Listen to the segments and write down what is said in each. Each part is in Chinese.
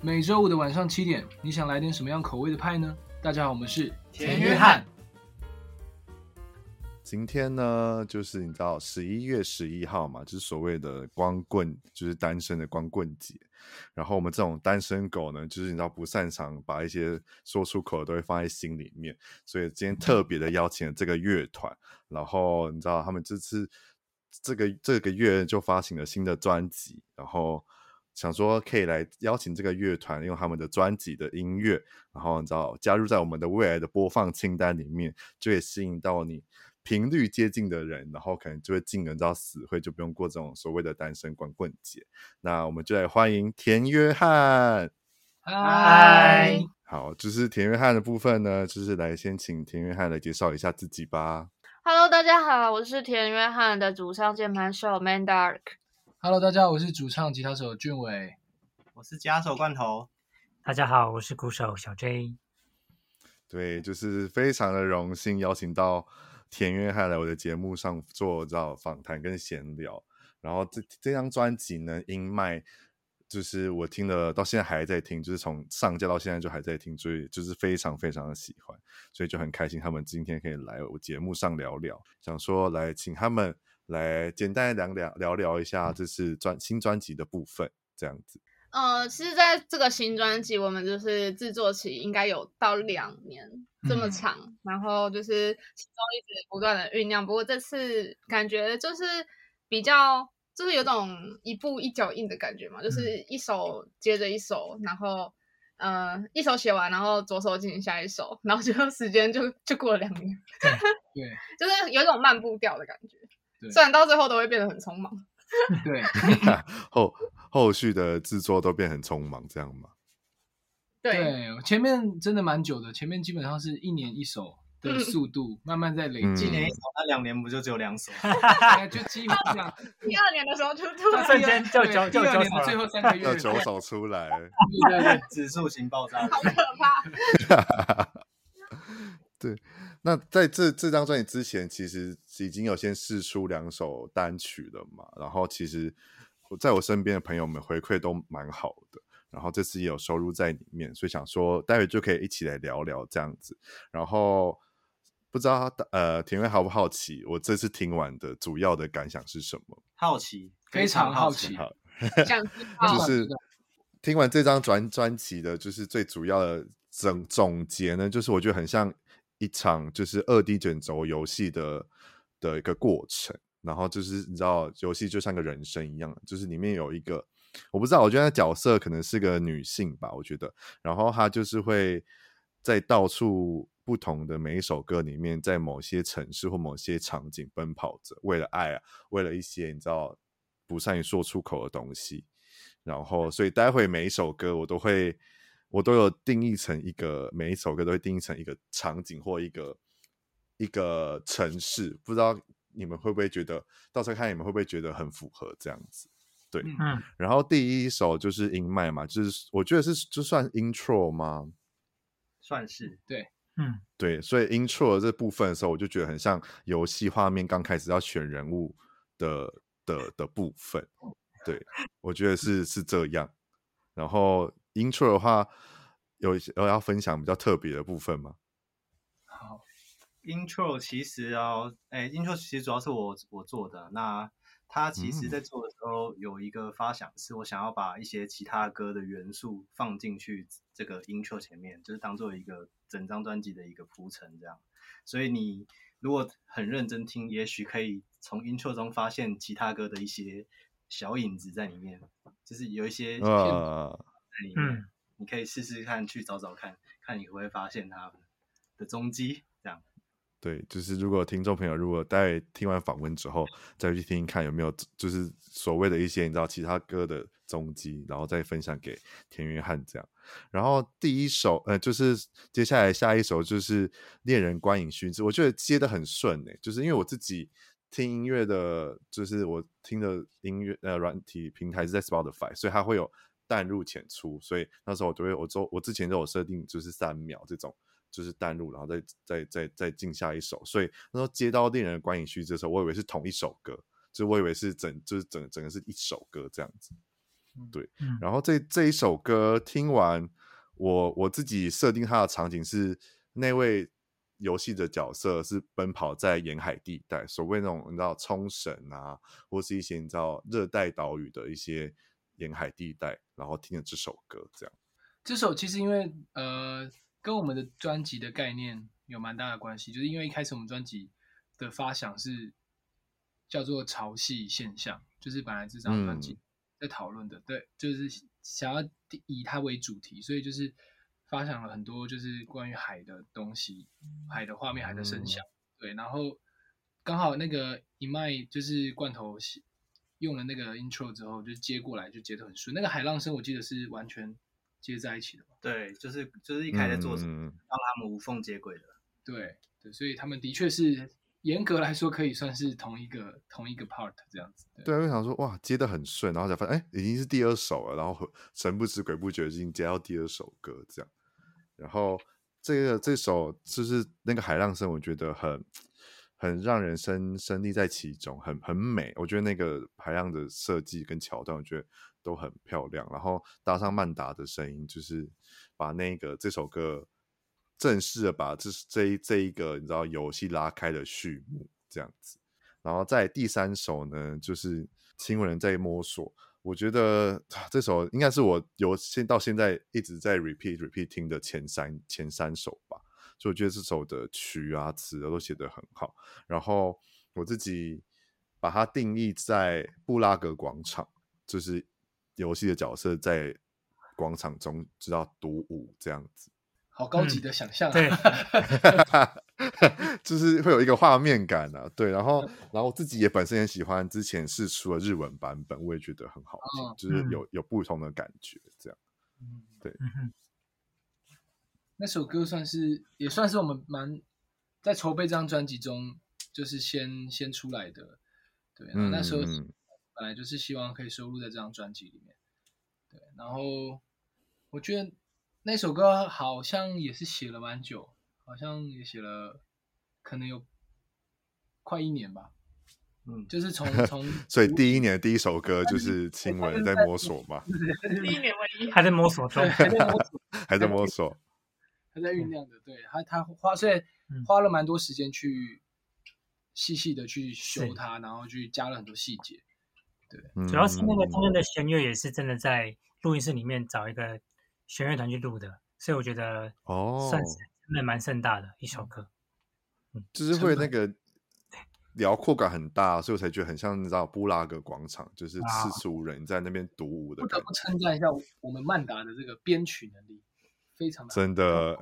每周五的晚上七点，你想来点什么样口味的派呢？大家好，我们是田约翰。今天呢，就是你知道十一月十一号嘛，就是所谓的光棍，就是单身的光棍节。然后我们这种单身狗呢，就是你知道不擅长把一些说出口的都会放在心里面，所以今天特别的邀请了这个乐团。然后你知道他们这次这个这个月就发行了新的专辑，然后。想说可以来邀请这个乐团用他们的专辑的音乐，然后你知道加入在我们的未来的播放清单里面，就会吸引到你频率接近的人，然后可能就会进而到死会，就不用过这种所谓的单身光棍节。那我们就来欢迎田约翰。嗨，好，就是田约翰的部分呢，就是来先请田约翰来介绍一下自己吧。Hello，大家好，我是田约翰的主唱键盘手 Mandark。Hello，大家好，我是主唱吉他手俊伟，我是吉他手罐头。大家好，我是鼓手小 J。对，就是非常的荣幸邀请到田约翰来我的节目上做这访谈跟闲聊。然后这这张专辑呢，音麦就是我听了到现在还在听，就是从上架到现在就还在听，所以就是非常非常的喜欢，所以就很开心他们今天可以来我节目上聊聊，想说来请他们。来简单聊聊聊聊一下，这是专新专辑的部分，这样子。呃，其实在这个新专辑，我们就是制作期应该有到两年这么长，嗯、然后就是其中一直不断的酝酿。不过这次感觉就是比较，就是有种一步一脚印的感觉嘛，就是一首接着一首，然后呃一首写完，然后左手进行下一首，然后就 时间就就过了两年。对，就是有一种慢步调的感觉。对虽然到最后都会变得很匆忙，对，后后续的制作都变很匆忙，这样吗？对，前面真的蛮久的，前面基本上是一年一首的速度，嗯、慢慢在累积。一年一首，那两年不就只有两首？就基本上第二年的时候就突然瞬间就九就第二年的最后三个月就九首出来，对对对，指数型爆炸，好可怕。对。那在这这张专辑之前，其实已经有先试出两首单曲了嘛。然后其实我在我身边的朋友们回馈都蛮好的。然后这次也有收入在里面，所以想说待会就可以一起来聊聊这样子。然后不知道呃田薇好不好奇，我这次听完的主要的感想是什么？好奇，非常好奇。好，就是听完这张专专辑的，就是最主要的总总结呢，就是我觉得很像。一场就是二 D 卷轴游戏的的一个过程，然后就是你知道，游戏就像个人生一样，就是里面有一个我不知道，我觉得那角色可能是个女性吧，我觉得，然后她就是会在到处不同的每一首歌里面，在某些城市或某些场景奔跑着，为了爱啊，为了一些你知道不善于说出口的东西，然后所以待会每一首歌我都会。我都有定义成一个，每一首歌都会定义成一个场景或一个一个城市，不知道你们会不会觉得，到时候看你们会不会觉得很符合这样子？对，嗯，然后第一首就是音麦嘛，就是我觉得是就算 intro 吗？算是，对，嗯，对，所以 intro 这部分的时候，我就觉得很像游戏画面刚开始要选人物的的的部分，对，我觉得是是这样，然后。Intro 的话，有有要分享比较特别的部分吗？好，Intro 其实哦，哎，Intro 其实主要是我我做的。那它其实在做的时候有一个发想，是我想要把一些其他歌的元素放进去这个 Intro 前面，就是当做一个整张专辑的一个铺陈这样。所以你如果很认真听，也许可以从 Intro 中发现其他歌的一些小影子在里面，就是有一些。Uh 嗯，你可以试试看，去找找看看你会不会发现他的踪迹。这样，对，就是如果听众朋友如果待听完访问之后，再去听听看有没有，就是所谓的一些你知道其他歌的踪迹，然后再分享给田约翰这样。然后第一首，呃，就是接下来下一首就是《恋人观影须知》，我觉得接的很顺诶，就是因为我自己听音乐的，就是我听的音乐呃软体平台是在 Spotify，所以它会有。淡入浅出，所以那时候我就会，我之我之前都有设定，就是三秒这种，就是淡入，然后再再再再进下一首。所以那时候接到恋人的观影须知的时候，我以为是同一首歌，就我以为是整就是整整个是一首歌这样子。对，嗯然后这这一首歌听完，我我自己设定它的场景是那位游戏的角色是奔跑在沿海地带，所谓那种你知道冲绳啊，或是一些你知道热带岛屿的一些沿海地带，然后听了这首歌，这样。这首其实因为呃，跟我们的专辑的概念有蛮大的关系，就是因为一开始我们专辑的发想是叫做潮汐现象，就是本来这张专辑在讨论的，嗯、对，就是想要以它为主题，所以就是发想了很多就是关于海的东西，海的画面、海的声响，嗯、对，然后刚好那个一麦就是罐头用了那个 intro 之后，就接过来就接的很顺，那个海浪声我记得是完全接在一起的嘛，对，就是就是一开始做什么，嗯、让他们无缝接轨的，对对，所以他们的确是。严格来说，可以算是同一个同一个 part 这样子。对，对，我想说，哇，接的很顺，然后才发现，哎，已经是第二首了，然后神不知鬼不觉已经接到第二首歌这样。然后这个这首就是那个海浪声，我觉得很很让人身身历在其中，很很美。我觉得那个排浪的设计跟桥段，我觉得都很漂亮。然后搭上曼达的声音，就是把那个这首歌。正式的把这这一这一个你知道游戏拉开了序幕这样子，然后在第三首呢，就是亲吻人在摸索。我觉得这首应该是我由现到现在一直在 repeat repeat 听的前三前三首吧。就我觉得这首的曲啊词都写得很好。然后我自己把它定义在布拉格广场，就是游戏的角色在广场中知道独舞这样子。好高级的想象、啊，对，就是会有一个画面感啊，对，然后，然后自己也本身也喜欢之前试出的日文版本，我也觉得很好听，哦、就是有有不同的感觉，这样，对，那首歌算是也算是我们蛮在筹备这张专辑中，就是先先出来的，对，然后那时候本来就是希望可以收录在这张专辑里面，对，然后我觉得。那首歌好像也是写了蛮久，好像也写了，可能有快一年吧。嗯，就是从 从，所以第一年的第一首歌就是亲吻在摸索嘛。第一年唯一还在摸索中，还在摸索，还在摸索，还在酝酿的。对他，他花所以花了蛮多时间去细细的去修它，然后去加了很多细节。对，主要是那个中间的弦乐也是真的在录音室里面找一个。弦乐团去录的，所以我觉得哦，算是真的蛮盛大的一首歌。嗯，就是会那个辽阔感很大，所以我才觉得很像你知道布拉格广场，就是四十五人在那边独舞的。不得不称赞一下我们曼达的这个编曲能力，非常的真的。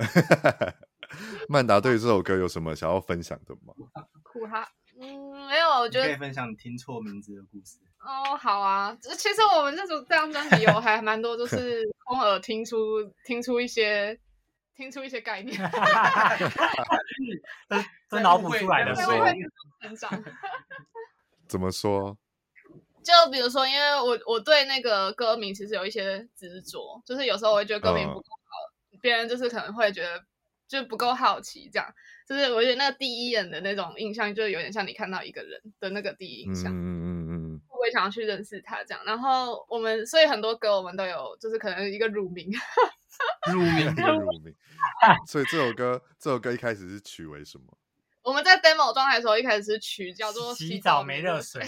曼达对于这首歌有什么想要分享的吗？酷哈，嗯，没有，我觉得可以分享你听错名字的故事。哦，好啊，其实我们这组这张专辑有还蛮多，就是 空耳听出听出一些听出一些概念，都都脑补出来的，所以会成长。怎么说？就比如说，因为我我对那个歌名其实有一些执着，就是有时候我会觉得歌名不够好，嗯、别人就是可能会觉得就不够好奇，这样就是我觉得那个第一眼的那种印象，就有点像你看到一个人的那个第一印象。嗯嗯嗯。会想要去认识他，这样，然后我们所以很多歌我们都有，就是可能一个乳名，乳名，乳名。所以这首歌，这首歌一开始是取为什么？我们在 demo 状态的时候，一开始是取叫做洗“澡没热水”。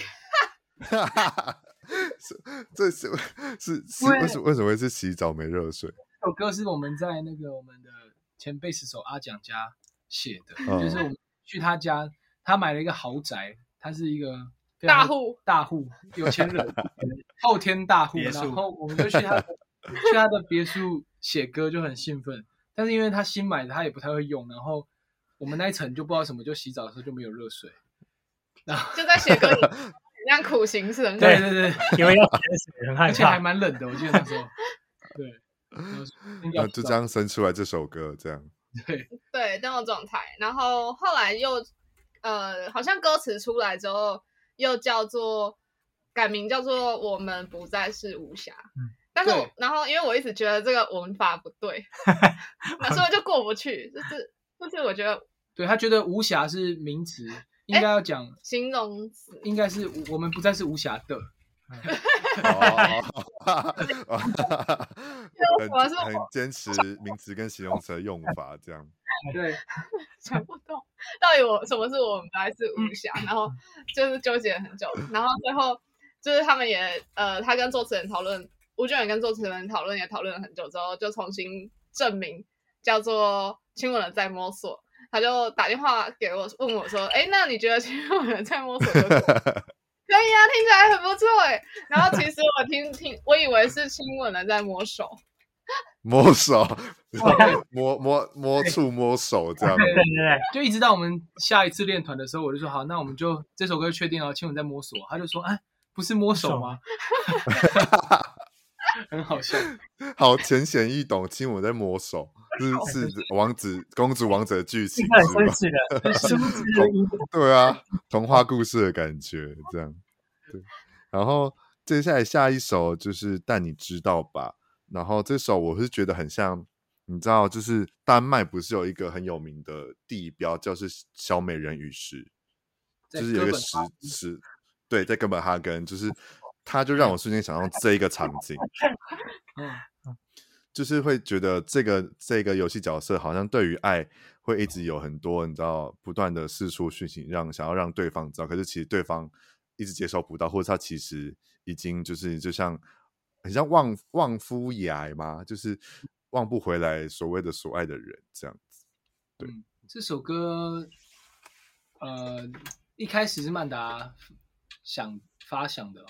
是，这是是是为什么？为什么会是洗澡没热水？这首歌是我们在那个我们的前贝斯手阿蒋家写的，嗯、就是我们去他家，他买了一个豪宅，他是一个。大户大户有钱人，后天大户，然后我们就去他 去他的别墅写歌，就很兴奋。但是因为他新买的，他也不太会用。然后我们那一层就不知道什么，就洗澡的时候就没有热水，然后就在写歌里，很像苦行僧。对对对，因为要节水，而且还蛮冷的，我记得那时候。对，然后就 这样生出来这首歌，这样。对对，这种状态。然后后来又呃，好像歌词出来之后。又叫做改名叫做我们不再是无暇，嗯、但是我然后因为我一直觉得这个文法不对，那所以就过不去，就是就是我觉得，对他觉得无暇是名词，应该要讲形容词，应该是我们不再是无暇的，哦，很很坚持名词跟形容词的用法，这样。对，想不通到底我什么是我们还是武侠，然后就是纠结了很久，然后最后就是他们也呃，他跟作词人讨论，吴俊远跟作词人讨论也讨论了很久之后，就重新证明叫做亲吻了再摸索。他就打电话给我问我说：“哎，那你觉得亲吻了再摸索 可以啊？听起来很不错哎。”然后其实我听听，我以为是亲吻了在摸手。摸手，摸摸摸触摸手这样，对对对，就一直到我们下一次练团的时候，我就说好，那我们就这首歌确定了，亲吻在摸索。他就说，哎，不是摸手吗？很好笑，好浅显易懂，亲吻在摸手，是是王子公主王子的剧情，是的，是对啊，童话故事的感觉这样，对。然后接下来下一首就是，但你知道吧？然后这首我是觉得很像，你知道，就是丹麦不是有一个很有名的地标，就是小美人鱼石，就是有一个石石，对，在哥本哈根，就是他就让我瞬间想到这一个场景，就是会觉得这个这个游戏角色好像对于爱会一直有很多你知道不断的释出讯息，让想要让对方知道，可是其实对方一直接受不到，或者他其实已经就是就像。很像望望夫崖嘛，就是望不回来所谓的所爱的人这样子。对，嗯、这首歌，呃，一开始是曼达想发想的，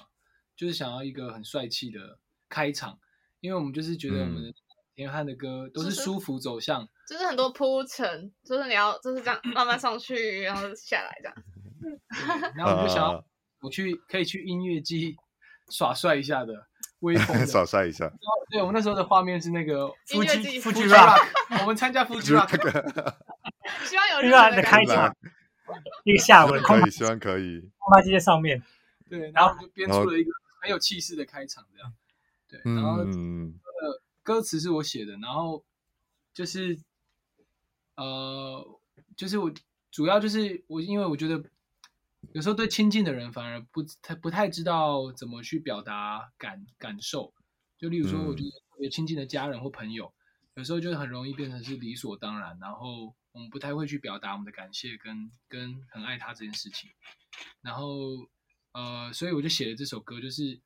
就是想要一个很帅气的开场，因为我们就是觉得我们的田汉的歌都是舒服走向，就是、就是很多铺陈，就是你要就是这样慢慢上去，然后下来这样。然后我们就想要我去可以去音乐季耍帅一下的。微风扫晒 一下，对，我们那时候的画面是那个夫妻夫妻 rock，我们参加 夫妻 rock，希望有热的开场，一个下午可以，希望可以，空拍机在上面，对，然后就编出了一个很有气势的开场，这样，对，然后呃，歌词是我写的，然后就是呃，就是我主要就是我，因为我觉得。有时候对亲近的人反而不太不太知道怎么去表达感感受，就例如说，我觉得特别亲近的家人或朋友，嗯、有时候就很容易变成是理所当然，然后我们不太会去表达我们的感谢跟跟很爱他这件事情。然后呃，所以我就写了这首歌，就是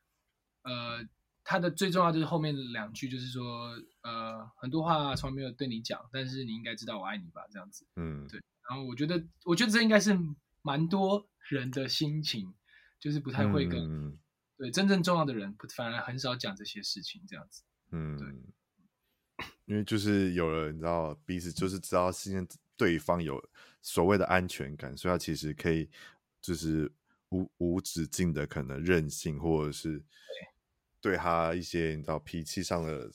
呃，它的最重要就是后面两句，就是说呃，很多话从来没有对你讲，但是你应该知道我爱你吧，这样子。嗯，对。然后我觉得，我觉得这应该是蛮多。人的心情就是不太会跟、嗯、对真正重要的人，反而很少讲这些事情，这样子。嗯，对，因为就是有了你知道彼此就是知道现在对方有所谓的安全感，所以他其实可以就是无无止境的可能任性，或者是对他一些你知道脾气上的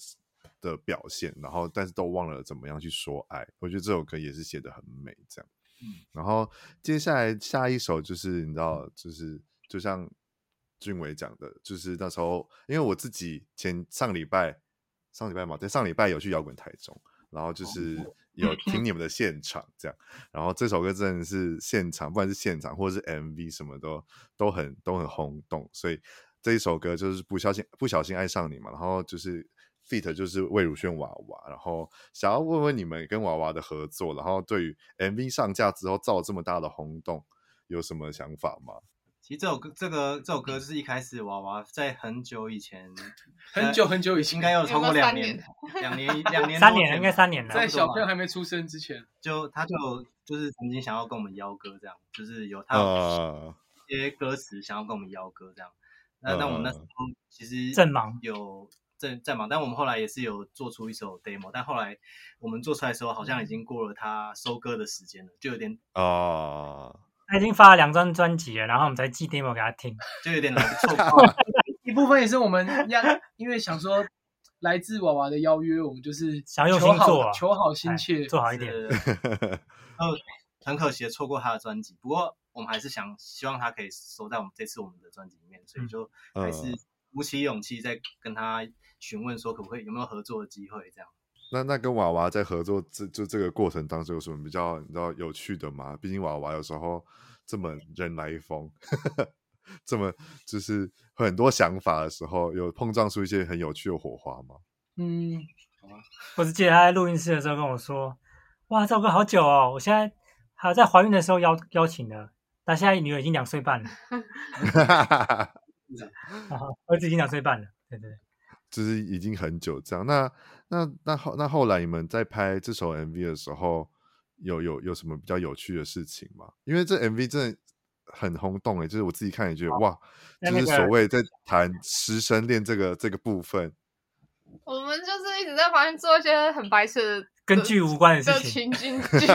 的表现，然后但是都忘了怎么样去说爱。我觉得这首歌也是写得很美，这样。嗯，然后接下来下一首就是你知道，就是就像俊伟讲的，就是那时候，因为我自己前上礼拜上礼拜嘛，在上礼拜有去摇滚台中，然后就是有听你们的现场这样，然后这首歌真的是现场，不管是现场或者是 MV 什么都都很都很轰动，所以这一首歌就是不小心不小心爱上你嘛，然后就是。feat 就是魏如萱娃娃，然后想要问问你们跟娃娃的合作，然后对于 MV 上架之后造这么大的轰动，有什么想法吗？其实这首歌，这个这首歌是一开始娃娃在很久以前，很久很久以前，应该要超过两年，两年两年三年，应该三年了，在小朋友还没出生之前，就他就就是曾经想要跟我们邀歌，这样就是有他有一些歌词想要跟我们邀歌，这样。Uh, 那那我们那时候其实正忙有。正在忙，但我们后来也是有做出一首 demo，但后来我们做出来的时候，好像已经过了他收歌的时间了，就有点哦，他已经发了两张专辑了，然后我们才寄 demo 给他听，就有点难错。一部分也是我们要，因为想说来自娃娃的邀约，我们就是想用心做，啊，求好心切，做好一点。然后很可惜的错过他的专辑，不过我们还是想希望他可以收在我们这次我们的专辑里面，所以就还是鼓起勇气在跟他。询问说可不可以有没有合作的机会？这样，那那跟娃娃在合作这就这个过程当中有什么比较你知道有趣的吗？毕竟娃娃有时候这么人来疯。这么就是很多想法的时候，有碰撞出一些很有趣的火花吗？嗯，好啊。我是记得他在录音室的时候跟我说：“哇，赵哥好久哦，我现在还有在怀孕的时候邀邀请的，但现在女儿已经两岁半了。”哈哈哈哈儿子已经两岁半了，对对，就是已经很久这样。那那那后那后来你们在拍这首 MV 的时候，有有有什么比较有趣的事情吗？因为这 MV 真的很轰动诶，就是我自己看也觉得哇，就是所谓在谈师生恋这个这个部分。我们就是一直在旁边做一些很白痴的、跟剧无关的事情，情景 剧，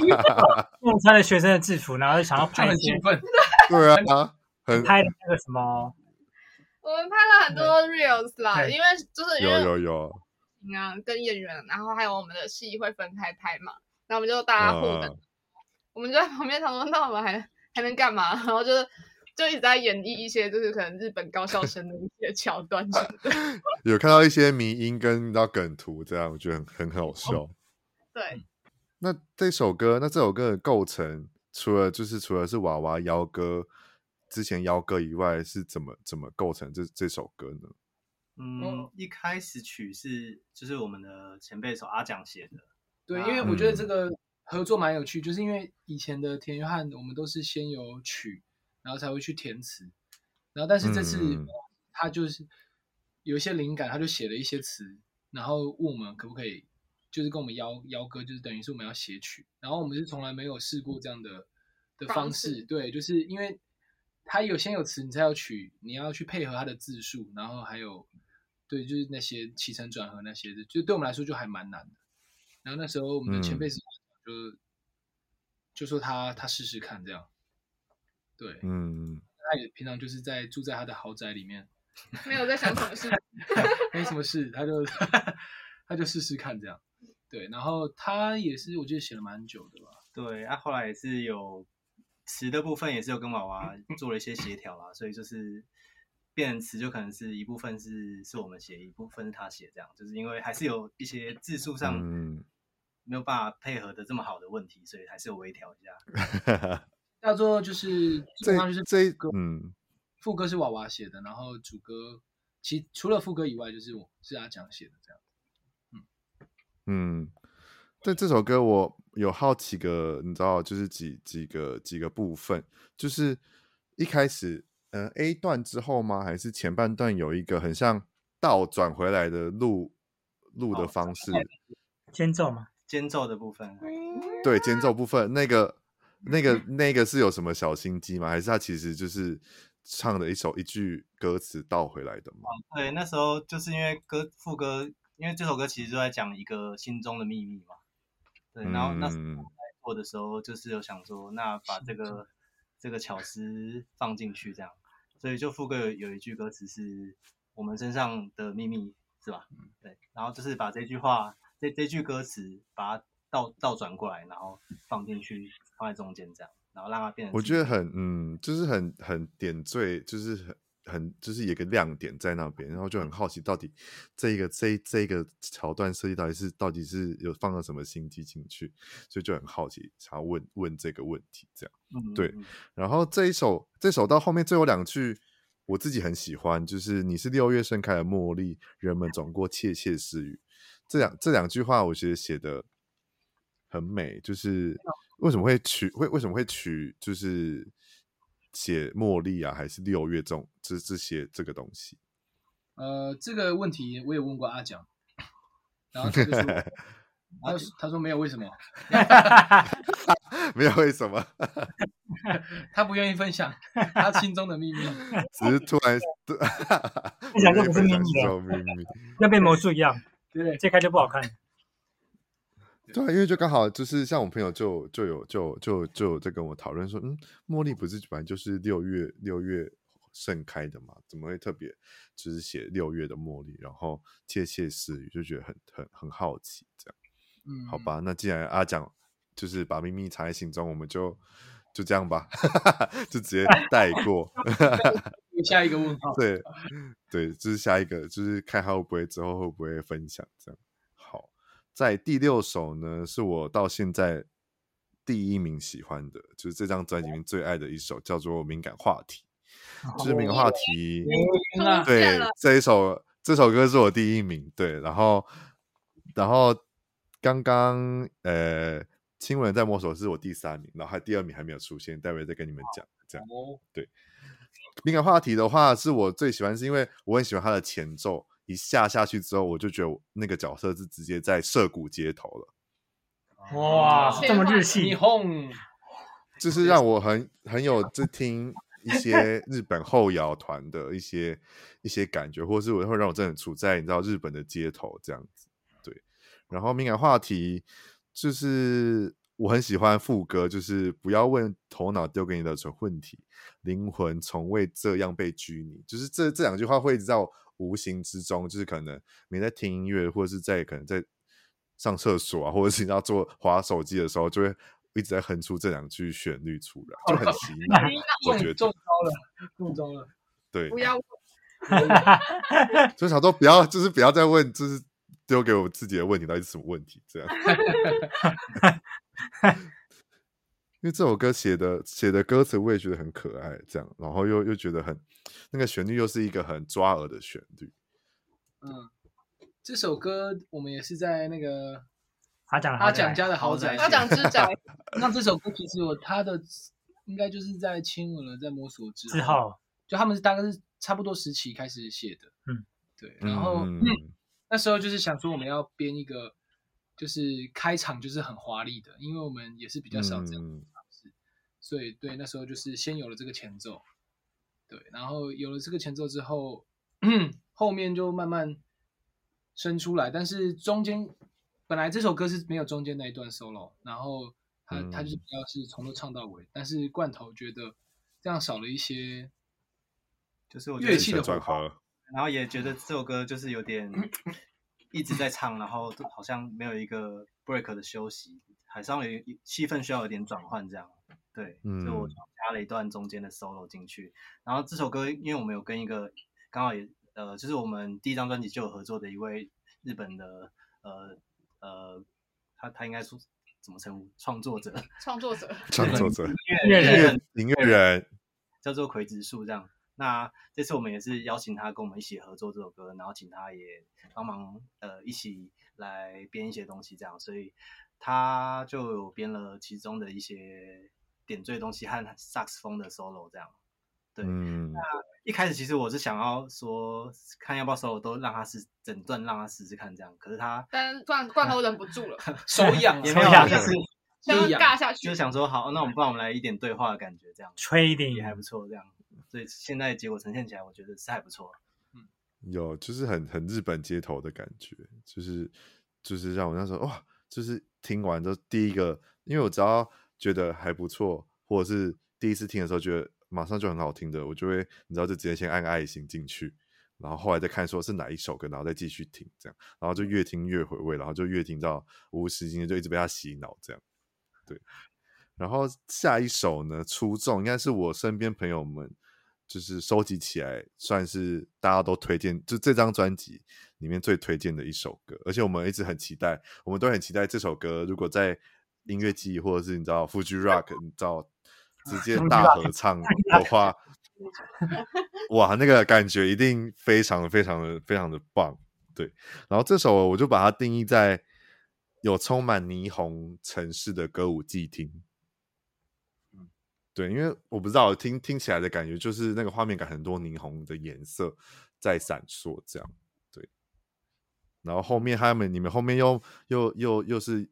穿着学生的制服，然后想要拍很兴奋，对啊，很拍那个什么。我们拍了很多啦，因为就是因为有有有，啊，跟演员，然后还有我们的戏会分开拍嘛，然后我们就大家互等，uh, 我们就在旁边讨论，那我们还还能干嘛？然后就是就一直在演绎一些就是可能日本高校生的一些桥段什么的。有看到一些迷音跟到梗图，这样我觉得很很好笑。对，那这首歌，那这首歌的构成，除了就是除了是娃娃邀歌。之前邀歌以外是怎么怎么构成这这首歌呢？嗯，一开始曲是就是我们的前辈手阿蒋写的。对，因为我觉得这个合作蛮有趣，嗯、就是因为以前的田约翰我们都是先有曲，然后才会去填词，然后但是这次他就是有一些灵感，他就写了一些词，然后问我们可不可以就是跟我们邀邀歌，就是等于是我们要写曲，然后我们是从来没有试过这样的的方式，方式对，就是因为。他有先有词，你才有曲，你要去配合他的字数，然后还有，对，就是那些起承转合那些的，就对我们来说就还蛮难的。然后那时候我们的前辈是就、嗯、就说他他试试看这样，对，嗯，他也平常就是在住在他的豪宅里面，没有在想什么事，没什么事，他就他就试试看这样，对，然后他也是我记得写了蛮久的吧，对，他、啊、后来也是有。词的部分也是有跟娃娃做了一些协调啦，所以就是变词就可能是一部分是是我们写，一部分是他写，这样就是因为还是有一些字数上没有办法配合的这么好的问题，所以还是有微调一下。叫做就是基本上就是这一个嗯，副歌是娃娃写的，然后主歌其除了副歌以外就是我是阿蒋写的这样。嗯嗯，对这首歌我。有好几个，你知道，就是几几个几个部分，就是一开始，嗯、呃，A 段之后吗？还是前半段有一个很像倒转回来的录录的方式？间奏吗？间奏的部分。对，间奏部分，那个那个 那个是有什么小心机吗？还是他其实就是唱的一首一句歌词倒回来的吗？对，那时候就是因为歌副歌，因为这首歌其实就在讲一个心中的秘密嘛。对，然后那时候在做的时候，就是有想说，那把这个这个巧思放进去，这样，所以就副歌有有一句歌词是“我们身上的秘密”，是吧？对，然后就是把这句话，这这句歌词把它倒倒转过来，然后放进去，放在中间这样，然后让它变成。我觉得很，嗯，就是很很点缀，就是很。很就是有个亮点在那边，然后就很好奇到底这一个这这个桥段设计到底是到底是有放了什么心机进去，所以就很好奇，想要问问这个问题，这样，嗯、对。然后这一首这首到后面最后两句，我自己很喜欢，就是你是六月盛开的茉莉，人们总过窃窃私语。这两这两句话，我觉得写的很美，就是为什么会取会为什么会取就是。写茉莉啊，还是六月这种这这些这个东西？呃，这个问题我也问过阿蒋，然后他就说，他他说没有为什么，没有为什么，他不愿意分享他心中的秘密，只是突然分享就不是秘密，要变魔术一样，对，揭开就不好看。对，因为就刚好就是像我朋友就就有就就就有在跟我讨论说，嗯，茉莉不是本来就是六月六月盛开的嘛，怎么会特别就是写六月的茉莉，然后窃窃私语，就觉得很很很好奇这样。嗯，好吧，那既然阿蒋就是把秘密藏在心中，我们就就这样吧，就直接带过。下一个问号，对对，就是下一个，就是看他会不会之后会不会分享这样。在第六首呢，是我到现在第一名喜欢的，就是这张专辑里面最爱的一首，叫做《敏感话题》。就是敏感话题。哦、对，这一首这首歌是我第一名。对，然后然后刚刚呃，亲吻在摸索是我第三名，然后还第二名还没有出现，待会再跟你们讲。这样，对。敏感话题的话，是我最喜欢，是因为我很喜欢它的前奏，一下下去之后，我就觉得那个角色是直接在涩谷街头了。哇，这么日系，就是让我很很有就听一些日本后摇团的一些一些感觉，或是我会让我真的处在你知道日本的街头这样子。对，然后敏感话题就是我很喜欢副歌，就是不要问头脑丢给你的蠢问题，灵魂从未这样被拘泥。就是这这两句话会一直在我无形之中，就是可能你在听音乐，或者是在可能在。上厕所啊，或者是你要做滑手机的时候，就会一直在哼出这两句旋律出来，就很奇妙。我觉得中招了，中招了。对，不要问，就想说不要，就是不要再问，就是丢给我自己的问题到底是什么问题？这样。因为这首歌写的写的歌词，我也觉得很可爱，这样，然后又又觉得很那个旋律又是一个很抓耳的旋律，嗯。这首歌我们也是在那个阿蒋阿蒋家的豪宅，阿蒋之宅。那这首歌其实我他的应该就是在亲吻了，在摸索之后，之后就他们是大概是差不多时期开始写的。嗯，对。然后、嗯嗯、那时候就是想说我们要编一个，就是开场就是很华丽的，因为我们也是比较少这样嗯、所以对那时候就是先有了这个前奏，对，然后有了这个前奏之后，后面就慢慢。生出来，但是中间本来这首歌是没有中间那一段 solo，然后他、嗯、他就是比较是从头唱到尾，但是罐头觉得这样少了一些，就是乐器的转合，然后也觉得这首歌就是有点 一直在唱，然后好像没有一个 break 的休息，还稍微气氛需要有点转换这样，对，嗯、所以我加了一段中间的 solo 进去，然后这首歌因为我们有跟一个刚好也。呃，就是我们第一张专辑就有合作的一位日本的呃呃，他他应该说怎么称呼？创作者，创作者，创作者，音乐人，音乐人，叫做葵子树这样。那这次我们也是邀请他跟我们一起合作这首歌，然后请他也帮忙呃一起来编一些东西这样，所以他就有编了其中的一些点缀东西和萨克斯风的 solo 这样。对，嗯、那一开始其实我是想要说，看要不要 solo 都让他试整段，让他试试看这样。可是他，但是罐罐头忍不住了，手痒也没有，就是 就尬下去，就想说好，那我们不然我们来一点对话的感觉，这样吹一点也还不错，这样。所以现在结果呈现起来，我觉得是还不错。嗯，有就是很很日本街头的感觉，就是就是让我那时候哇，就是听完之后第一个，因为我只要觉得还不错，或者是第一次听的时候觉得。马上就很好听的，我就会你知道，就直接先按个爱心进去，然后后来再看说是哪一首歌，然后再继续听这样，然后就越听越回味，然后就越听到无时间就一直被他洗脑这样。对，然后下一首呢，出众应该是我身边朋友们就是收集起来算是大家都推荐，就这张专辑里面最推荐的一首歌，而且我们一直很期待，我们都很期待这首歌如果在音乐季或者是你知道 Fuji Rock，你知道。直接大合唱的话，哇，那个感觉一定非常非常的非常的棒，对。然后这首我就把它定义在有充满霓虹城市的歌舞伎厅，嗯，对，因为我不知道听听起来的感觉就是那个画面感很多霓虹的颜色在闪烁，这样，对。然后后面他们你们后面又又又又是。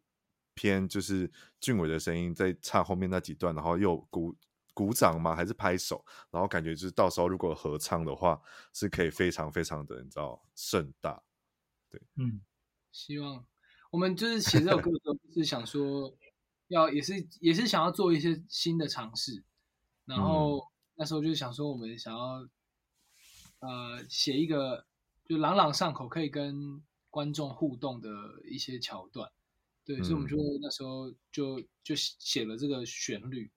偏就是俊伟的声音在唱后面那几段，然后又鼓鼓掌吗？还是拍手？然后感觉就是到时候如果合唱的话，是可以非常非常的你知道盛大。对，嗯，希望我们就是写这首歌的时候，是想说要也是也是想要做一些新的尝试，然后那时候就想说我们想要呃写一个就朗朗上口，可以跟观众互动的一些桥段。对，所以我们就那时候就就写了这个旋律，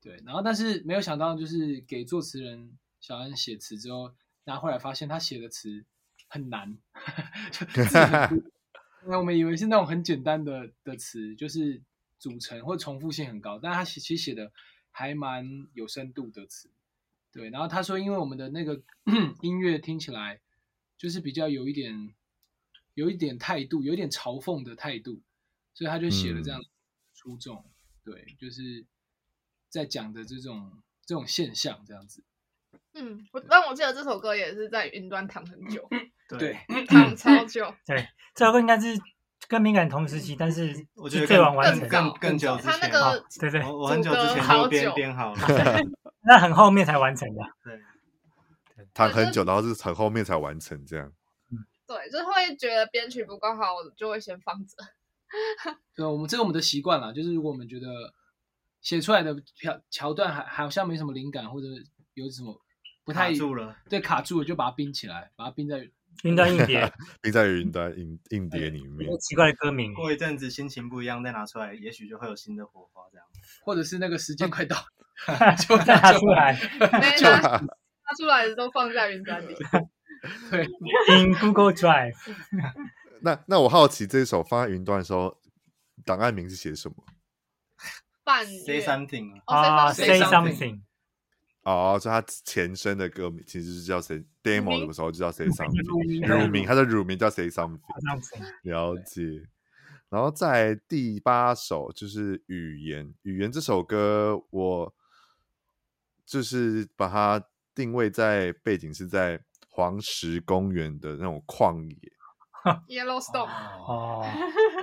对，然后但是没有想到，就是给作词人小安写词之后，然后后来发现他写的词很难，因为 我们以为是那种很简单的的词，就是组成或重复性很高，但是他其实写的还蛮有深度的词，对，然后他说，因为我们的那个 音乐听起来就是比较有一点，有一点态度，有一点嘲讽的态度，所以他就写了这样出众。嗯、对，就是在讲的这种这种现象这样子。嗯，我但我记得这首歌也是在云端躺很久，对，躺超久。对，这首歌应该是跟敏感同时期，但是我觉得最晚完成，更更久之那个对对，我很久之前就编编好了，那很后面才完成的。对，躺很久，然后是很后面才完成这样。对，就是会觉得编曲不够好，就会先放着。对，我们这个我们的习惯啦，就是如果我们觉得写出来的桥桥段还好像没什么灵感，或者有什么不太卡住了，对，卡住了就把它冰起来，把它冰在云端硬碟 冰在云端硬硬碟里面。奇怪的歌名，过一阵子心情不一样再拿出来，也许就会有新的火花这样。或者是那个时间快到，就拿出来，就拿出来的都放在云端里。对，In Google Drive。那那我好奇，这首放在云端的时候，档案名是写什么？半 Say something 啊，Say something。哦，就他前身的歌名其实是叫 Say Demo 的时候就叫 Say something，乳名，他的乳名叫 Say something。了解。然后在第八首就是语言，语言这首歌我就是把它定位在背景是在。黄石公园的那种旷野 Yellowstone，哦，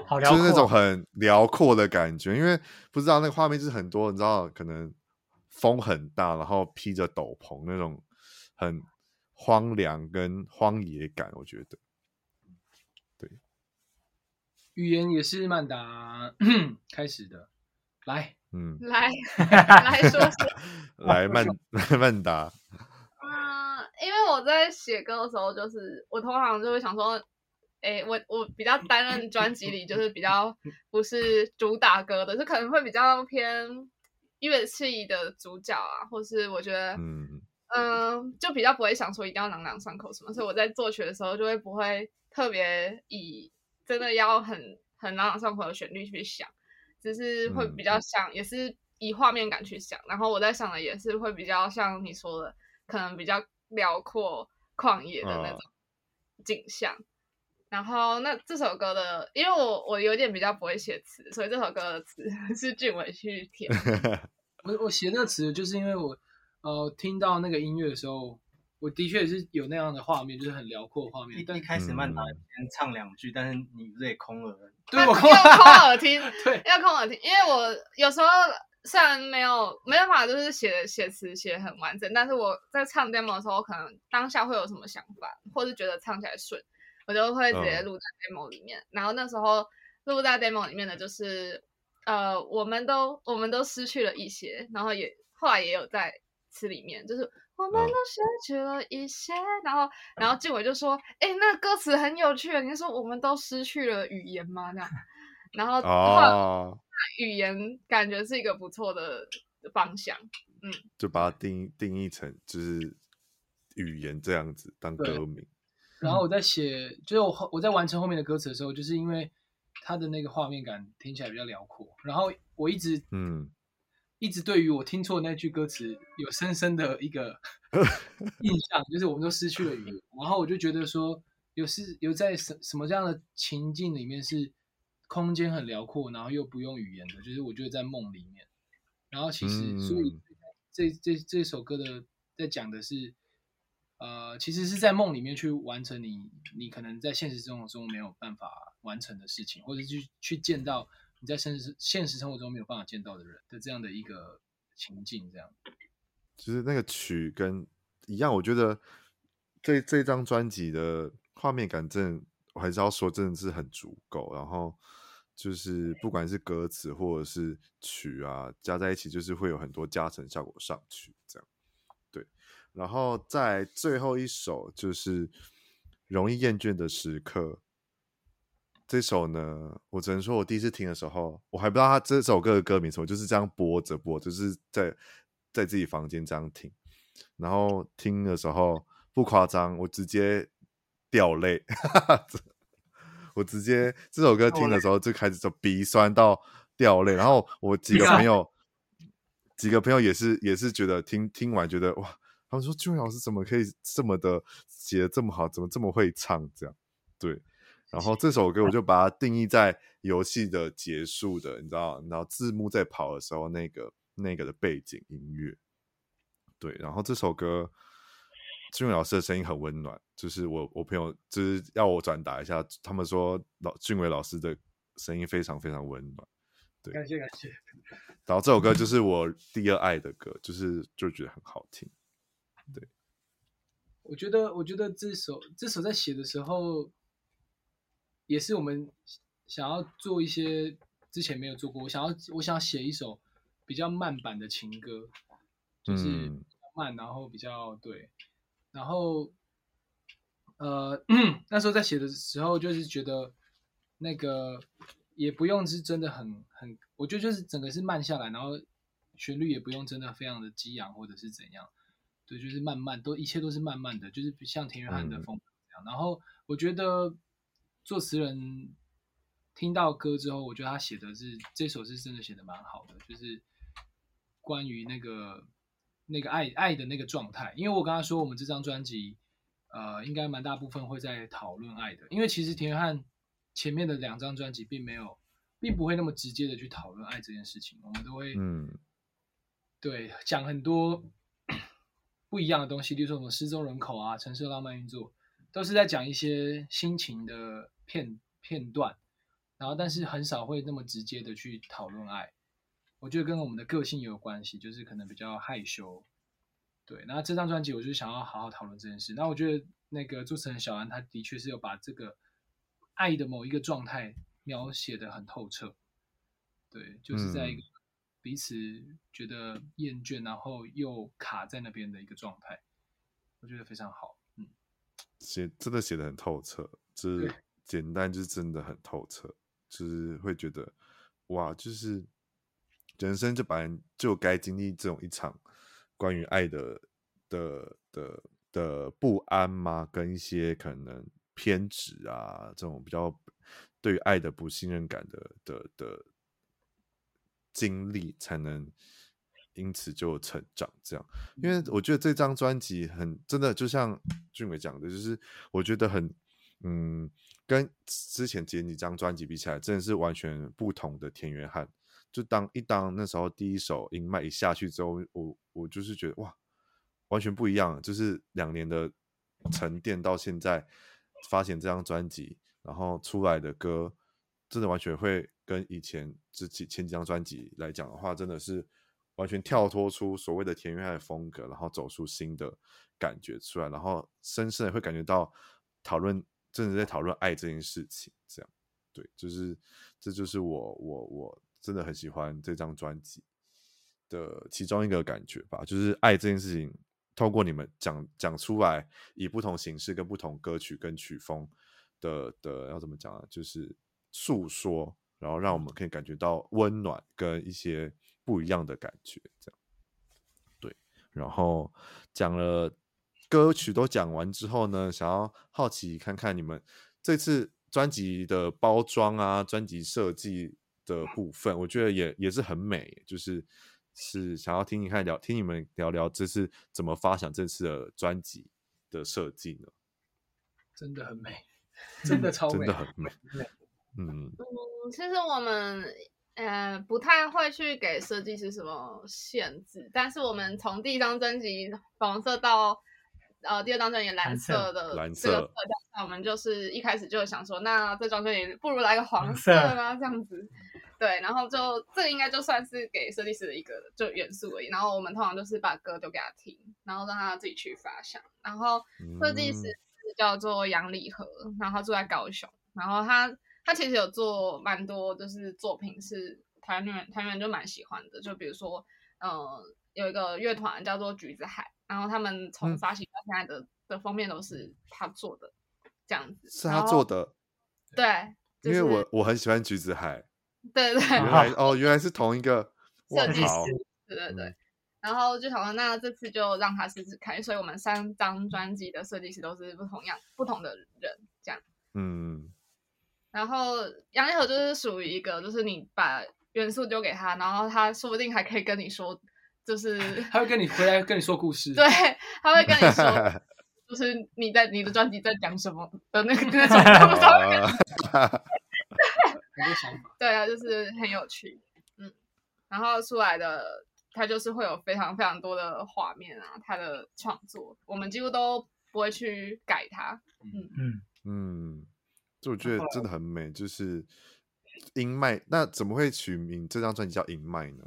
好辽阔，就是那种很辽阔的感觉。因为不知道那个画面就是很多，你知道，可能风很大，然后披着斗篷那种很荒凉跟荒野感。我觉得，对，语言也是曼达开始的，来，嗯，来 来说说，来曼曼达。因为我在写歌的时候，就是我通常就会想说，哎，我我比较担任专辑里就是比较不是主打歌的，就可能会比较偏乐器的主角啊，或是我觉得，嗯。就比较不会想说一定要朗朗上口什么，所以我在作曲的时候就会不会特别以真的要很很朗朗上口的旋律去想，只是会比较。想也是以画面感去想，然后我在想的也是会比较像你说的，可能比较。辽阔旷野的那种景象，哦、然后那这首歌的，因为我我有点比较不会写词，所以这首歌的词 是俊伟去填。我我写那个词，就是因为我呃听到那个音乐的时候，我的确是有那样的画面，就是很辽阔的画面。但一开始曼达先唱两句，但是你不是也空耳？对，我空耳听，对，要空耳听，因为我有时候。虽然没有没办法，就是写写词写很完整，但是我在唱 demo 的时候，可能当下会有什么想法，或是觉得唱起来顺，我就会直接录在 demo 里面。Oh. 然后那时候录在 demo 里面的，就是呃，我们都我们都失去了一些，然后也后来也有在词里面，就是我们都失去了一些，oh. 然后然后静伟就说，哎，那歌词很有趣，你说我们都失去了语言吗？这样，然后后。Oh. 语言感觉是一个不错的方向，嗯，就把它定义定义成就是语言这样子当歌名。然后我在写，就是我我在完成后面的歌词的时候，就是因为它的那个画面感听起来比较辽阔，然后我一直嗯一直对于我听错那句歌词有深深的一个 印象，就是我们都失去了语言。然后我就觉得说，有是有在什什么这样的情境里面是。空间很辽阔，然后又不用语言的，就是我觉得在梦里面。然后其实，嗯、所以这这这首歌的在讲的是，呃，其实是在梦里面去完成你你可能在现实生活中没有办法完成的事情，或者去去见到你在现实现实生活中没有办法见到的人的这样的一个情境，这样。就是那个曲跟一样，我觉得这这张专辑的画面感真，我还是要说真的是很足够，然后。就是不管是歌词或者是曲啊，加在一起就是会有很多加成效果上去，这样。然后在最后一首就是容易厌倦的时刻，这首呢，我只能说我第一次听的时候，我还不知道他这首歌的歌名什么，就是这样播着播，就是在在自己房间这样听，然后听的时候不夸张，我直接掉泪。我直接这首歌听的时候就开始就鼻酸到掉泪，然后我几个朋 友，几个朋友也是也是觉得听听完觉得哇他们说俊伟老师怎么可以这么的写的这么好，怎么这么会唱这样？对，然后这首歌我就把它定义在游戏的结束的，你知道，然后字幕在跑的时候那个那个的背景音乐。对，然后这首歌。俊伟老师的声音很温暖，就是我我朋友就是要我转达一下，他们说老俊伟老师的声音非常非常温暖。对，感谢感谢。然后这首歌就是我第二爱的歌，就是就觉得很好听。对，我觉得我觉得这首这首在写的时候，也是我们想要做一些之前没有做过，我想要我想要写一首比较慢版的情歌，就是慢，然后比较对。然后，呃，那时候在写的时候，就是觉得那个也不用是真的很很，我觉得就是整个是慢下来，然后旋律也不用真的非常的激昂或者是怎样，对，就是慢慢都一切都是慢慢的，就是像田约翰的风格这样。嗯、然后我觉得作词人听到歌之后，我觉得他写的是这首是真的写的蛮好的，就是关于那个。那个爱爱的那个状态，因为我刚刚说我们这张专辑，呃，应该蛮大部分会在讨论爱的，因为其实田约翰前面的两张专辑并没有，并不会那么直接的去讨论爱这件事情，我们都会，嗯，对，讲很多不一样的东西，例如说什么失踪人口啊、城市浪漫运作，都是在讲一些心情的片片段，然后但是很少会那么直接的去讨论爱。我觉得跟我们的个性也有关系，就是可能比较害羞，对。那这张专辑，我就想要好好讨论这件事。那我觉得那个作词人小安，他的确是有把这个爱的某一个状态描写的很透彻，对，就是在一个彼此觉得厌倦，然后又卡在那边的一个状态，我觉得非常好。嗯，写真的写的很透彻，就是简单，就是真的很透彻，就是会觉得哇，就是。人生就本来就该经历这种一场关于爱的的的的不安嘛，跟一些可能偏执啊，这种比较对于爱的不信任感的的的经历，才能因此就成长。这样，因为我觉得这张专辑很真的，就像俊伟讲的，就是我觉得很嗯，跟之前前几张专辑比起来，真的是完全不同的田园汉。就当一当那时候第一首音麦一下去之后，我我就是觉得哇，完全不一样，就是两年的沉淀到现在发行这张专辑，然后出来的歌，真的完全会跟以前之前前几张专辑来讲的话，真的是完全跳脱出所谓的田园爱的风格，然后走出新的感觉出来，然后深深的会感觉到讨论，真的在讨论爱这件事情，这样，对，就是这就是我我我。真的很喜欢这张专辑的其中一个感觉吧，就是爱这件事情，透过你们讲讲出来，以不同形式跟不同歌曲跟曲风的的要怎么讲啊？就是诉说，然后让我们可以感觉到温暖跟一些不一样的感觉，这样。对，然后讲了歌曲都讲完之后呢，想要好奇看看你们这次专辑的包装啊，专辑设计。的部分，我觉得也也是很美，就是是想要听你看聊，听你们聊聊这次怎么发想这次的专辑的设计呢？真的很美，真的超美，真的很美。嗯嗯，其实我们呃不太会去给设计师什么限制，但是我们从第一张专辑粉红色到呃第二张专辑蓝色的蓝色这个色调上，我们就是一开始就想说，那这张专辑不如来个黄色啊，这样子。对，然后就这个应该就算是给设计师的一个就元素而已。然后我们通常就是把歌丢给他听，然后让他自己去发想。然后设计师叫做杨礼和，然后他住在高雄。然后他他其实有做蛮多，就是作品是团员团员就蛮喜欢的。就比如说，呃，有一个乐团叫做橘子海，然后他们从发行到现在的、嗯、的封面都是他做的，这样子。是他做的。对，就是、因为我我很喜欢橘子海。对对，原来 哦，原来是同一个设计师，对对对。嗯、然后就想说，那这次就让他试试看，所以我们三张专辑的设计师都是不同样、不同的人，这样。嗯。然后杨一和就是属于一个，就是你把元素丢给他，然后他说不定还可以跟你说，就是 他会跟你回来跟你说故事，对，他会跟你说，就是你在你的专辑在讲什么的那个那种，他会跟你说。很多想法。对啊，就是很有趣，嗯，然后出来的他就是会有非常非常多的画面啊，他的创作我们几乎都不会去改它，嗯嗯嗯，就我觉得真的很美，就是阴麦。那怎么会取名这张专辑叫阴麦呢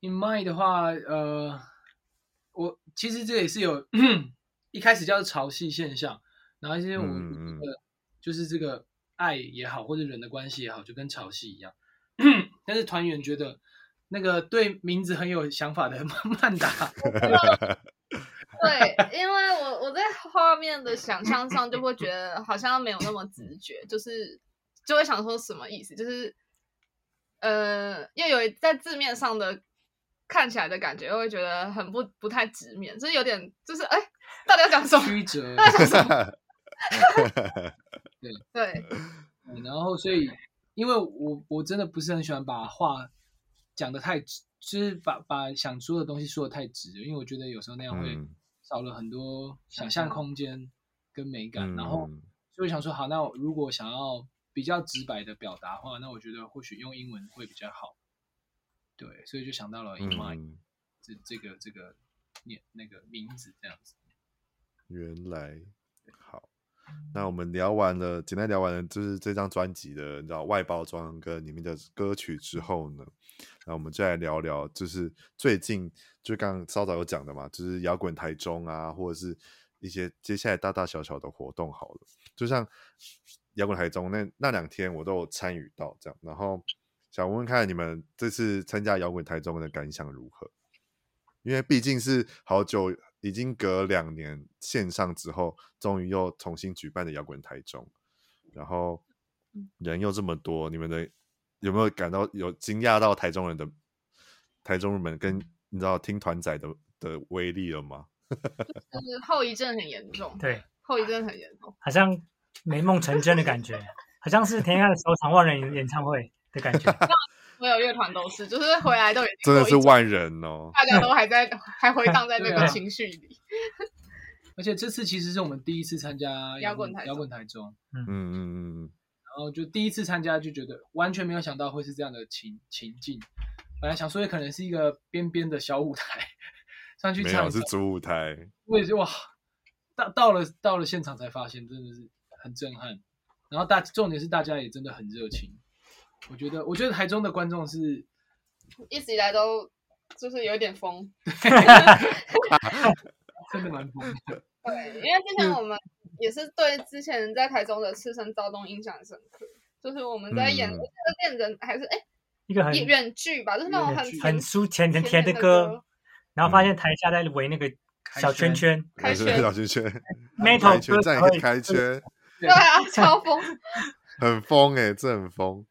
？In My 的话，呃，我其实这也是有 一开始叫做潮汐现象，然后现在我们就是这个。爱也好，或者人的关系也好，就跟潮汐一样。但是团员觉得那个对名字很有想法的曼达 对，因为我我在画面的想象上就会觉得好像没有那么直觉，就是就会想说什么意思，就是呃，又有在字面上的看起来的感觉，又会觉得很不不太直面，就是有点就是哎，到底要讲什么？曲折。到底讲什么？对对，然后所以，因为我我真的不是很喜欢把话讲的太直，就是把把想说的东西说的太直，因为我觉得有时候那样会少了很多想象空间跟美感。嗯、然后，所以想说，好，那如果想要比较直白的表达的话，那我觉得或许用英文会比较好。对，所以就想到了 In My、嗯、这这个这个念那个名字这样子。原来。那我们聊完了，简单聊完了，就是这张专辑的，你知道外包装跟里面的歌曲之后呢，那我们就来聊聊，就是最近就刚刚稍早有讲的嘛，就是摇滚台中啊，或者是一些接下来大大小小的活动。好了，就像摇滚台中那那两天，我都有参与到这样，然后想问问看你们这次参加摇滚台中的感想如何？因为毕竟是好久。已经隔两年线上之后，终于又重新举办的摇滚台中，然后人又这么多，你们的有没有感到有惊讶到台中人的台中人们跟你知道听团仔的的威力了吗？就是后遗症很严重，对，后遗症很严重，好像美梦成真的感觉，好像是田下的首场万人演唱会的感觉。所有乐团都是，就是回来都已经真的是万人哦，大家都还在，还回荡在那个情绪里。而且这次其实是我们第一次参加摇滚台摇滚台中，嗯嗯嗯嗯，然后就第一次参加就觉得完全没有想到会是这样的情情境，本来想说也可能是一个边边的小舞台上去唱，没有是主舞台，我也是哇，到到了到了现场才发现真的是很震撼，然后大重点是大家也真的很热情。我觉得，我觉得台中的观众是一直以来都就是有点疯，真的蛮疯的。对，因为之前我们也是对之前在台中的赤身躁动印象深刻，就是我们在演那个电人还是哎一个很远距吧，就是那种很很抒甜甜甜的歌，然后发现台下在围那个小圈圈，开圈小圈圈，metal 圈在开圈，对啊，超疯，很疯哎，这很疯。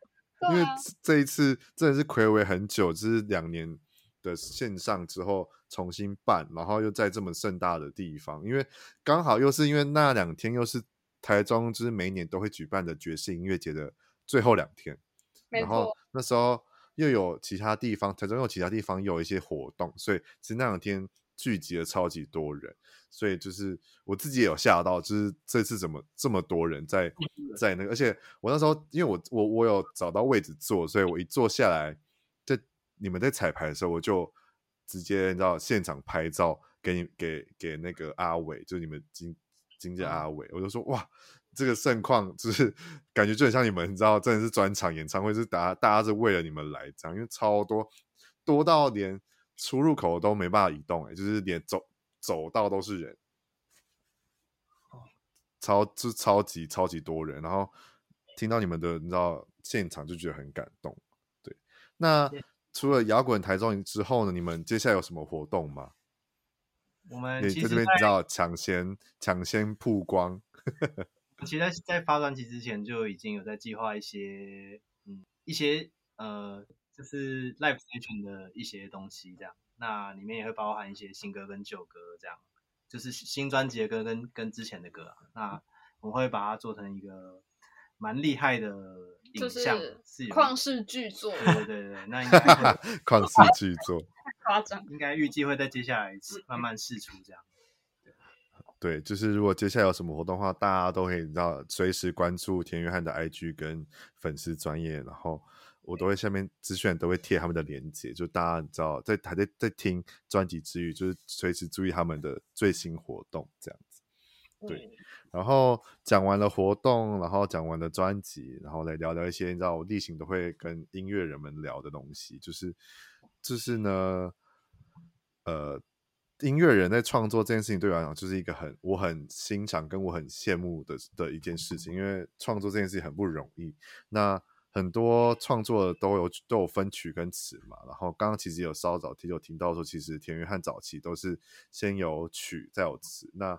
因为这一次真的是睽违很久，就是两年的线上之后重新办，然后又在这么盛大的地方，因为刚好又是因为那两天又是台中就是每年都会举办的爵士音乐节的最后两天，然后那时候又有其他地方，台中又有其他地方又有一些活动，所以其实那两天聚集了超级多人。所以就是我自己也有吓到，就是这次怎么这么多人在在那个，而且我那时候因为我我我有找到位置坐，所以我一坐下来，在你们在彩排的时候，我就直接你知道现场拍照给你给给那个阿伟，就是你们经经纪阿伟，我就说哇，这个盛况就是 感觉就很像你们，你知道真的是专场演唱会，是大家大家是为了你们来这样，因为超多多到连出入口都没办法移动，哎，就是连走。走道都是人，超就超级超级多人，然后听到你们的，你知道现场就觉得很感动。对，那除了摇滚台中之后呢，你们接下来有什么活动吗？我们在，在这边，你知道抢先抢先曝光。其实在，在发专辑之前就已经有在计划一些，嗯，一些呃，就是 live session 的一些东西，这样。那里面也会包含一些新歌跟旧歌，这样就是新专辑的歌跟跟之前的歌啊。那我会把它做成一个蛮厉害的影像，是旷世巨作。对对对对，那应该 旷世巨作。夸张。应该预计会在接下来慢慢试出这样。对，就是如果接下来有什么活动的话，大家都可以知道随时关注田约翰的 IG 跟粉丝专业，然后我都会下面资讯都会贴他们的链接，就大家你知道在还在在听专辑之余，就是随时注意他们的最新活动这样子。对，然后讲完了活动，然后讲完了专辑，然后来聊聊一些你知道我例行都会跟音乐人们聊的东西，就是就是呢，呃。音乐人在创作这件事情对我来讲，就是一个很我很欣赏跟我很羡慕的的一件事情，因为创作这件事情很不容易。那很多创作都有都有分曲跟词嘛，然后刚刚其实有稍早提有听到说，其实田约翰早期都是先有曲再有词。那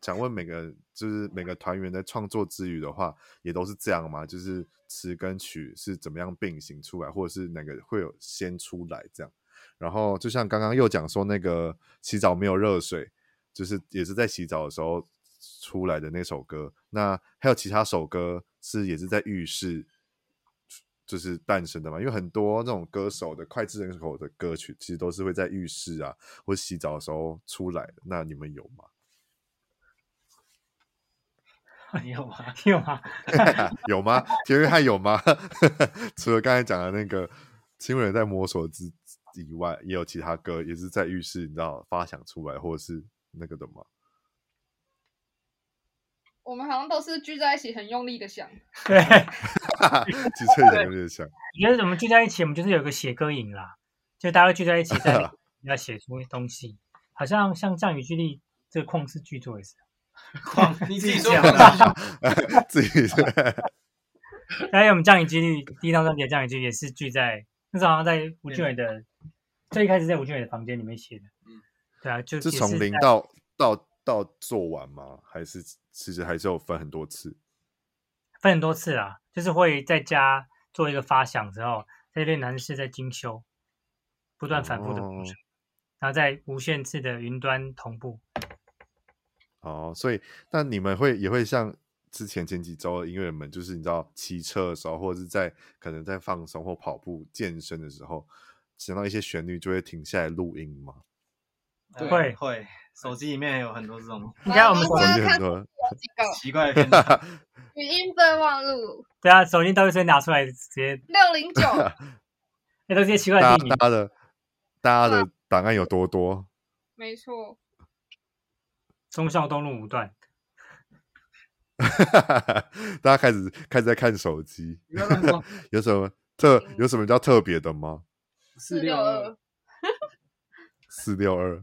想问每个就是每个团员在创作之余的话，也都是这样吗？就是词跟曲是怎么样并行出来，或者是哪个会有先出来这样？然后就像刚刚又讲说那个洗澡没有热水，就是也是在洗澡的时候出来的那首歌。那还有其他首歌是也是在浴室就是诞生的嘛？因为很多那种歌手的脍炙人口的歌曲，其实都是会在浴室啊或洗澡的时候出来的。那你们有吗？有吗？有吗？有吗？田约翰有吗？除了刚才讲的那个亲吻在摸索之。以外，也有其他歌也是在浴室，你知道发想出来，或者是那个的吗？我们好像都是聚在一起，很用力的想。对，聚在一起很用力的想。你觉得我们聚在一起，我们就是有个写歌营啦，就大家聚在一起，在要写出东西。好像像降雨距离这个旷世巨作也是。旷，你自己说 自己说。还有我们降雨几率第一张专辑的降雨几率也是聚在那时候好像在吴俊伟的。最一开始在吴俊伟的房间里面写的，嗯，对啊，就是从零到到到做完吗？还是其实还是有分很多次？分很多次啊，就是会在家做一个发想之后，在练男士在精修，不断反复的过程，哦，然后在无限次的云端同步。哦，所以那你们会也会像之前前几周的音乐人们，就是你知道骑车的时候，或者是在可能在放松或跑步健身的时候。想到一些旋律就会停下来录音吗？对，会会，手机里面有很多这种。你看我们手机很多奇怪的片段。语音备忘录。对啊，手机都会先拿出来直接。六零九。那 都是些奇怪的地名。大家的大家的档案有多多？没错。忠孝东路五段。大家开始开始在看手机。有什么特有什么叫特别的吗？四六二，四六二，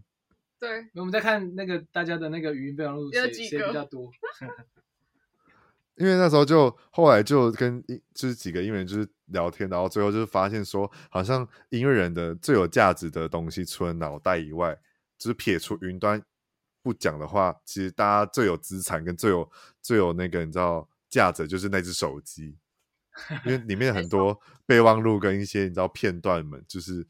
对，我们在看那个大家的那个语音备忘录，谁谁比较多？因为那时候就后来就跟就是几个音乐人就是聊天，然后最后就是发现说，好像音乐人的最有价值的东西，除了脑袋以外，就是撇除云端不讲的话，其实大家最有资产跟最有最有那个你知道价值，就是那只手机。因为里面很 多备忘录跟一些你知道片段们，就是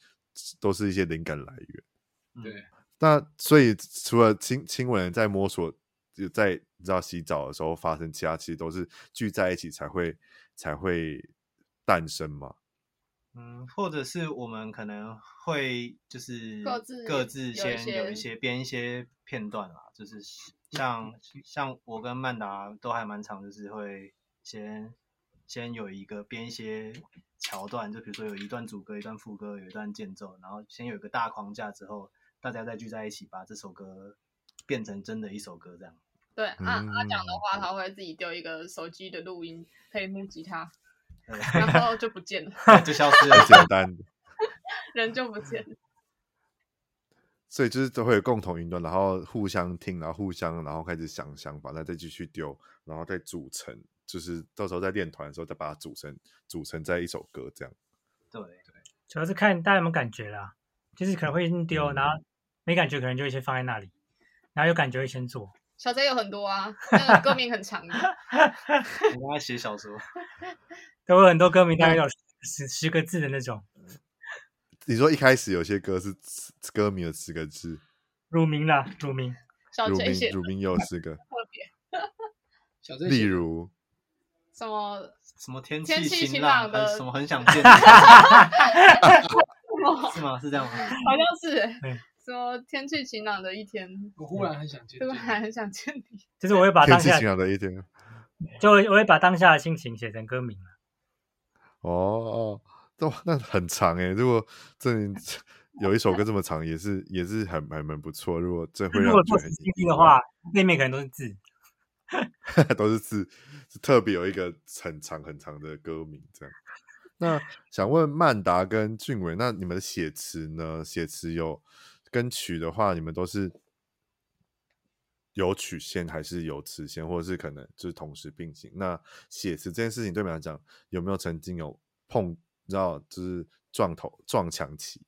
都是一些灵感来源。对，那所以除了亲亲吻在摸索，就在你知道洗澡的时候发生，其他其实都是聚在一起才会才会诞生嘛。嗯，或者是我们可能会就是各自各自先有一些编一些片段啦，就是 像像我跟曼达都还蛮长，就是会先。先有一个编一些桥段，就比如说有一段主歌、一段副歌、有一段间奏，然后先有一个大框架之后，大家再聚在一起，把这首歌变成真的一首歌，这样。对，阿阿讲的话，他会自己丢一个手机的录音配木吉他，然后就不见了，就消失了，简单的，人就不见了。所以就是都会有共同云端，然后互相听，然后互相，然后开始想想法，再继续丢，然后再组成。就是到时候在练团的时候，再把它组成组成在一首歌这样。对对，主要是看大家有没有感觉啦。就是可能会先丢，嗯、然后没感觉，可能就会先放在那里，然后有感觉会先做。小贼有很多啊，那个歌名很长的。我刚才写小说，都有很多歌名，大概有十十个字的那种。你说一开始有些歌是歌名有十个字，乳名啦，乳名，乳名，乳名有十个，特别。例如。什么什么天气晴朗的什么很想见 是吗？是这样吗？好像是、说天气晴朗的一天，我忽然很想见，突然很想见你。就是我会把当下天气晴朗的一天，就我会把当下的心情写成歌名哦哦，都那很长哎。如果这 有一首歌这么长，也是也是很还蛮不错。如果这会让我觉得很听听的话，背面可能都是字，都是字，是特别有一个很长很长的歌名这样。那想问曼达跟俊伟，那你们的写词呢？写词有跟曲的话，你们都是有曲线还是有词线，或者是可能就是同时并行？那写词这件事情对你们来讲，有没有曾经有碰，你知道就是撞头撞墙期？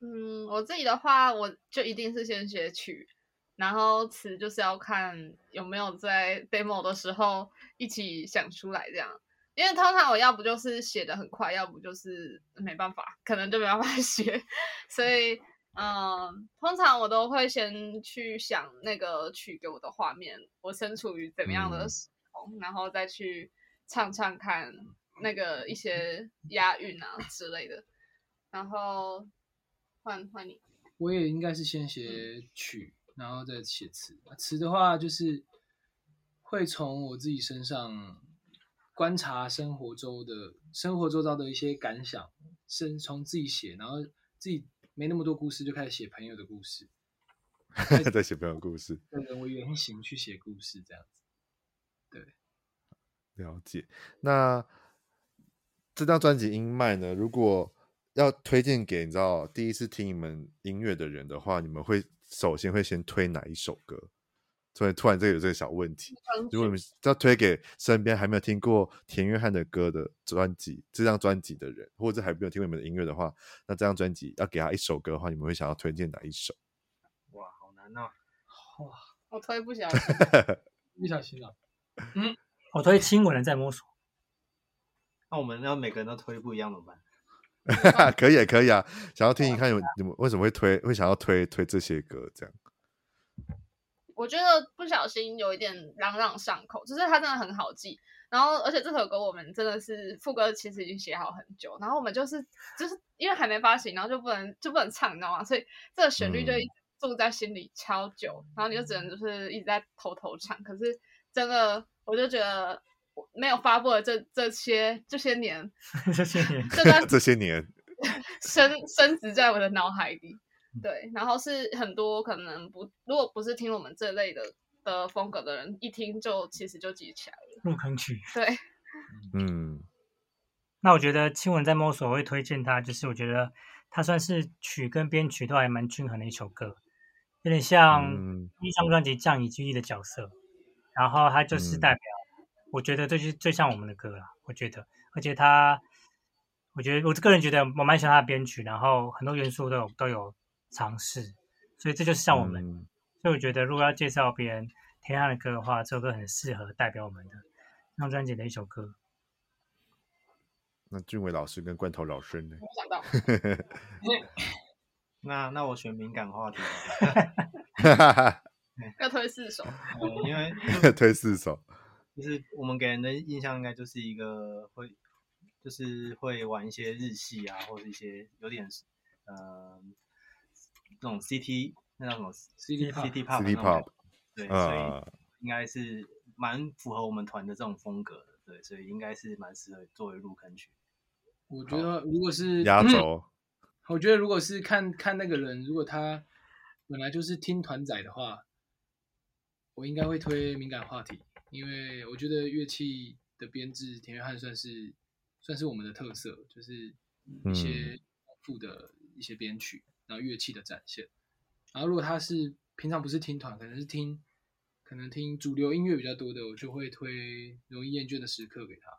嗯，我自己的话，我就一定是先写曲，然后词就是要看有没有在 demo 的时候一起想出来这样。因为通常我要不就是写的很快，要不就是没办法，可能就没办法 写，所以嗯，通常我都会先去想那个曲给我的画面，我身处于怎么样的时候，嗯、然后再去唱唱看那个一些押韵啊 之类的。然后换换你，我也应该是先写曲，然后再写词。词的话就是会从我自己身上。观察生活周的生活周遭的一些感想，先从自己写，然后自己没那么多故事，就开始写朋友的故事，在写朋友的故事，跟人为原型去写故事，这样子。对，了解。那这张专辑《音麦》呢？如果要推荐给你知道第一次听你们音乐的人的话，你们会首先会先推哪一首歌？所以突然这个有这个小问题，如果你们要推给身边还没有听过田约翰的歌的专辑，这张专辑的人，或者还没有听过你们的音乐的话，那这张专辑要给他一首歌的话，你们会想要推荐哪一首？哇，好难啊！哇，我推不小心，不小心了。嗯，我推亲吻人在摸索。那我们要每个人都推不一样怎么办？可以，可以啊！想要听一看，有你们为什么会推，会想要推推这些歌这样？我觉得不小心有一点朗朗上口，就是它真的很好记。然后，而且这首歌我们真的是副歌其实已经写好很久，然后我们就是就是因为还没发行，然后就不能就不能唱，你知道吗？所以这个旋律就一直住在心里超久，嗯、然后你就只能就是一直在偷偷唱。可是真的，我就觉得没有发布的这这些这些年，这些年，这段 这些年深深植在我的脑海里。对，然后是很多可能不，如果不是听我们这类的的风格的人，一听就其实就记起来了。入坑曲。对，嗯，那我觉得亲吻在摸索，我会推荐他，就是我觉得他算是曲跟编曲都还蛮均衡的一首歌，有点像第一张专辑《降以距离》的角色，然后他就是代表，嗯、我觉得这就是最像我们的歌了。我觉得，而且他，我觉得我个人觉得我蛮喜欢他的编曲，然后很多元素都有都有。尝试，所以这就是像我们，嗯、所以我觉得如果要介绍别人田汉的歌的话，这首歌很适合代表我们的那张专辑的一首歌。那俊伟老师跟罐头老师呢？没想到。那那我选敏感话题。要推四首。嗯，因为推四首，就是我们给人的印象应该就是一个会，就是会玩一些日系啊，或者一些有点呃。这种 CT 那叫什么 CT CT pop CT pop 对，所以应该是蛮符合我们团的这种风格的，对，所以应该是蛮适合作为入坑曲。我觉得如果是压轴，嗯，我觉得如果是看看那个人，如果他本来就是听团仔的话，我应该会推敏感话题，因为我觉得乐器的编制，田约翰算是算是我们的特色，就是一些丰富的一些编曲。然后乐器的展现，然后如果他是平常不是听团，可能是听，可能听主流音乐比较多的，我就会推《容易厌倦的时刻》给他，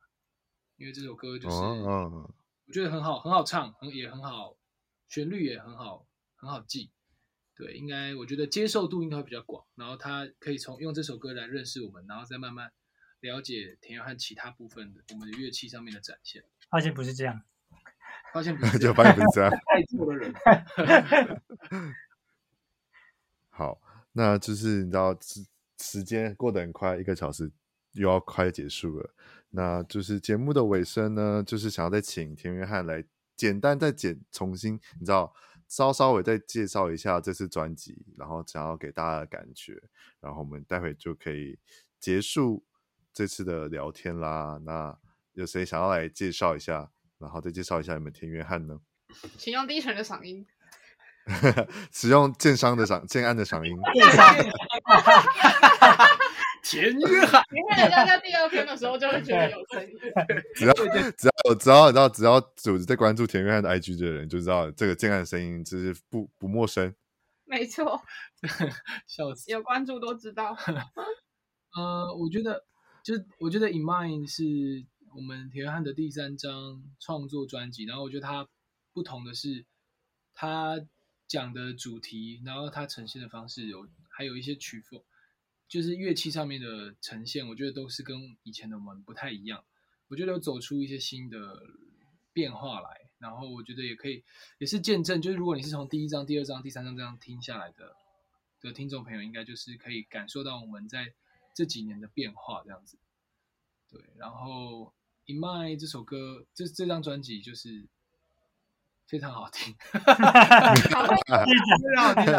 因为这首歌就是我觉得很好，很好唱，很也很好，旋律也很好，很好记。对，应该我觉得接受度应该会比较广，然后他可以从用这首歌来认识我们，然后再慢慢了解田约翰其他部分的我们的乐器上面的展现。发现不是这样。发现不是就发现不是这样，太错的人。好，那就是你知道时时间过得很快，一个小时又要快结束了。那就是节目的尾声呢，就是想要再请田约翰来简单再简重新，你知道，稍稍微再介绍一下这次专辑，然后想要给大家的感觉，然后我们待会就可以结束这次的聊天啦。那有谁想要来介绍一下，然后再介绍一下你们田约翰呢？请用低沉的嗓音，使用建商的嗓，建案的嗓音。田约翰，你看人家在第二篇的时候就会觉得有声音。只要只要只要你知道，只要组织在关注田约翰的 IG 的人，就知道这个建安的声音就是不不陌生。没错，笑死，有关注都知道。呃，我觉得就是我觉得《In Mind》是我们田汉的第三张创作专辑，然后我觉得它不同的是，它讲的主题，然后它呈现的方式有还有一些曲风。就是乐器上面的呈现，我觉得都是跟以前的我们不太一样。我觉得有走出一些新的变化来，然后我觉得也可以，也是见证。就是如果你是从第一张、第二张、第三张这样听下来的的听众朋友，应该就是可以感受到我们在这几年的变化这样子。对，然后《In My》这首歌，这这张专辑就是。非常好听，非常好听。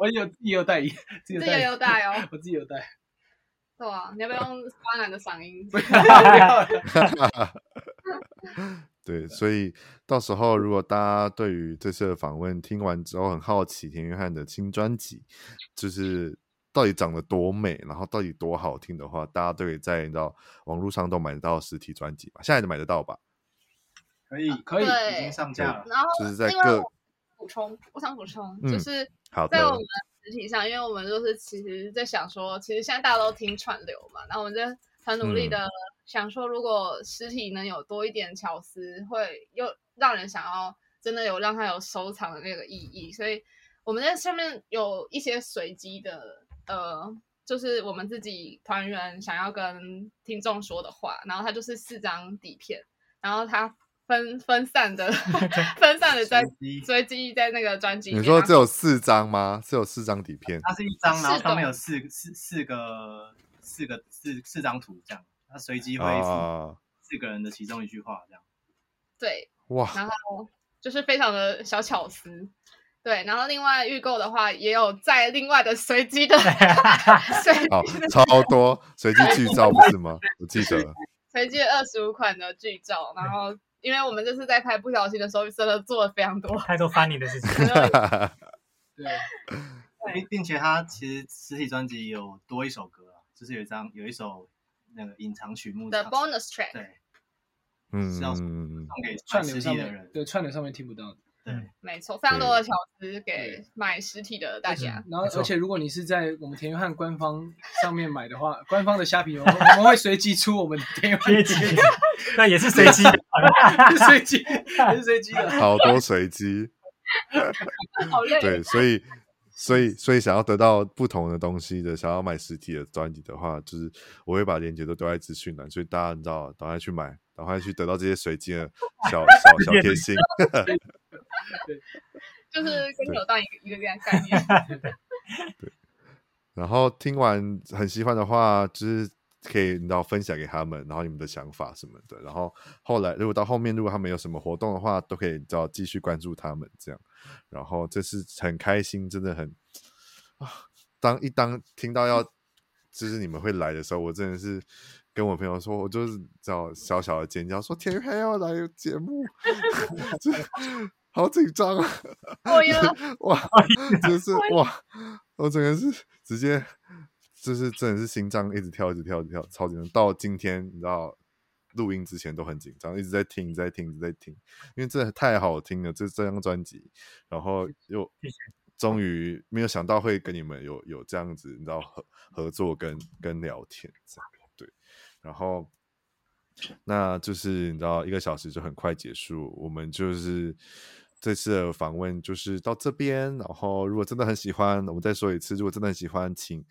我有自己有带，自己有带哦，我自己有带。对啊，你要不要用巴兰的嗓音？对，所以到时候如果大家对于这次的访问听完之后很好奇田约翰的新专辑，就是到底长得多美，然后到底多好听的话，大家都可以在你知道网络上都买得到实体专辑吧？现在都买得到吧？可以，可以，已经上架了。然后，就是在各补充，我想补充，嗯、就是在我们实体上，因为我们就是其实在想说，其实现在大家都听串流嘛，然后我们就很努力的想说，如果实体能有多一点巧思，会又让人想要真的有让它有收藏的那个意义，所以我们在上面有一些随机的，呃，就是我们自己团员想要跟听众说的话，然后它就是四张底片，然后它。分分散的，分散的 在随机在那个专辑。你说只有四张吗？只有四张底片？它是一张，然后上面有四四四个四个四四张图这样。它随机会四个人的其中一句话这样。对，哇，然后就是非常的小巧思。对，然后另外预购的话也有在另外的随机的，随好超多随机剧照不是吗？我记得 随机二十五款的剧照，然后。因为我们这次在拍不小心的时候，真的做了非常多太多 funny 的事情。对，并并且他其实实体专辑有多一首歌，就是有一张有一首那个隐藏曲目的 bonus track。对，嗯，是要送给串流上的人，对串流上面听不到的。对，没错，非常多的巧思给买实体的大家。然后，而且如果你是在我们田约翰官方上面买的话，官方的虾皮，我们 我们会随机出我们田约翰。那也是随机的，随机也是随机的，好多随机。好累。对，所以，所以，所以想要得到不同的东西的，想要买实体的专辑的话，就是我会把链接都丢在资讯栏，所以大家你知道，赶快去买，赶快去得到这些随机的小小小贴心。对，就是跟扭蛋一个一个这样概念。对。然后听完很喜欢的话，就是。可以，你知道分享给他们，然后你们的想法什么的。然后后来，如果到后面，如果他们有什么活动的话，都可以，你知道继续关注他们这样。然后这是很开心，真的很啊！当一当听到要就是你们会来的时候，我真的是跟我朋友说，我就是找小小的尖叫，说田约翰要来节目，好紧张啊！哇，就是哇，我整个是直接。就是真的是心脏一直跳，一直跳，一直跳，超紧张。到今天，你知道录音之前都很紧张，一直在听，一直在听，一直在听，因为真的太好听了。这这张专辑，然后又终于没有想到会跟你们有有这样子，你知道合合作跟跟聊天这样，对。然后那就是你知道一个小时就很快结束，我们就是。这次的访问就是到这边，然后如果真的很喜欢，我们再说一次，如果真的很喜欢，请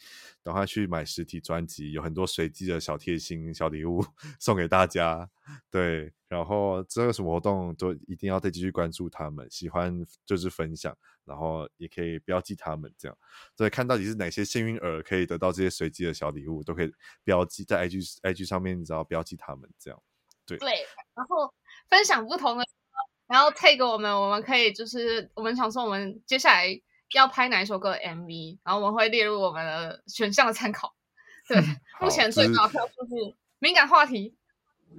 赶快去买实体专辑，有很多随机的小贴心、小礼物 送给大家。对，然后这个什么活动，都一定要再继续关注他们。喜欢就是分享，然后也可以标记他们，这样对，看到底是哪些幸运儿可以得到这些随机的小礼物，都可以标记在 IG IG 上面，你知道标记他们这样。对，对，然后。分享不同的，然后 take 我们，我们可以就是我们想说我们接下来要拍哪一首歌的 MV，然后我们会列入我们的选项的参考。对，目前最高票数是敏感话题，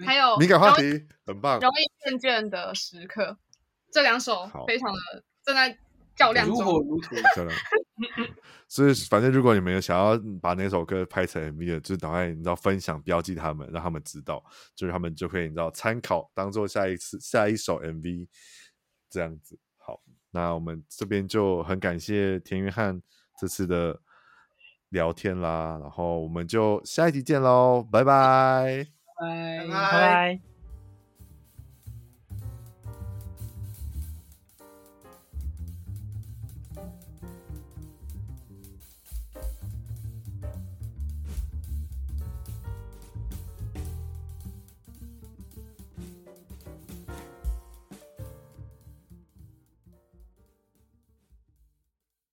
还有敏感话题很棒，容易厌倦的时刻，这两首非常的正在较量中，如火如荼。所以反正如果你们有想要把那首歌拍成 MV 的，就赶快你知道分享标记他们，让他们知道，就是他们就可以你知道参考，当做下一次下一首 MV 这样子。好，那我们这边就很感谢田约翰这次的。聊天啦，然后我们就下一集见喽，拜拜，拜拜拜。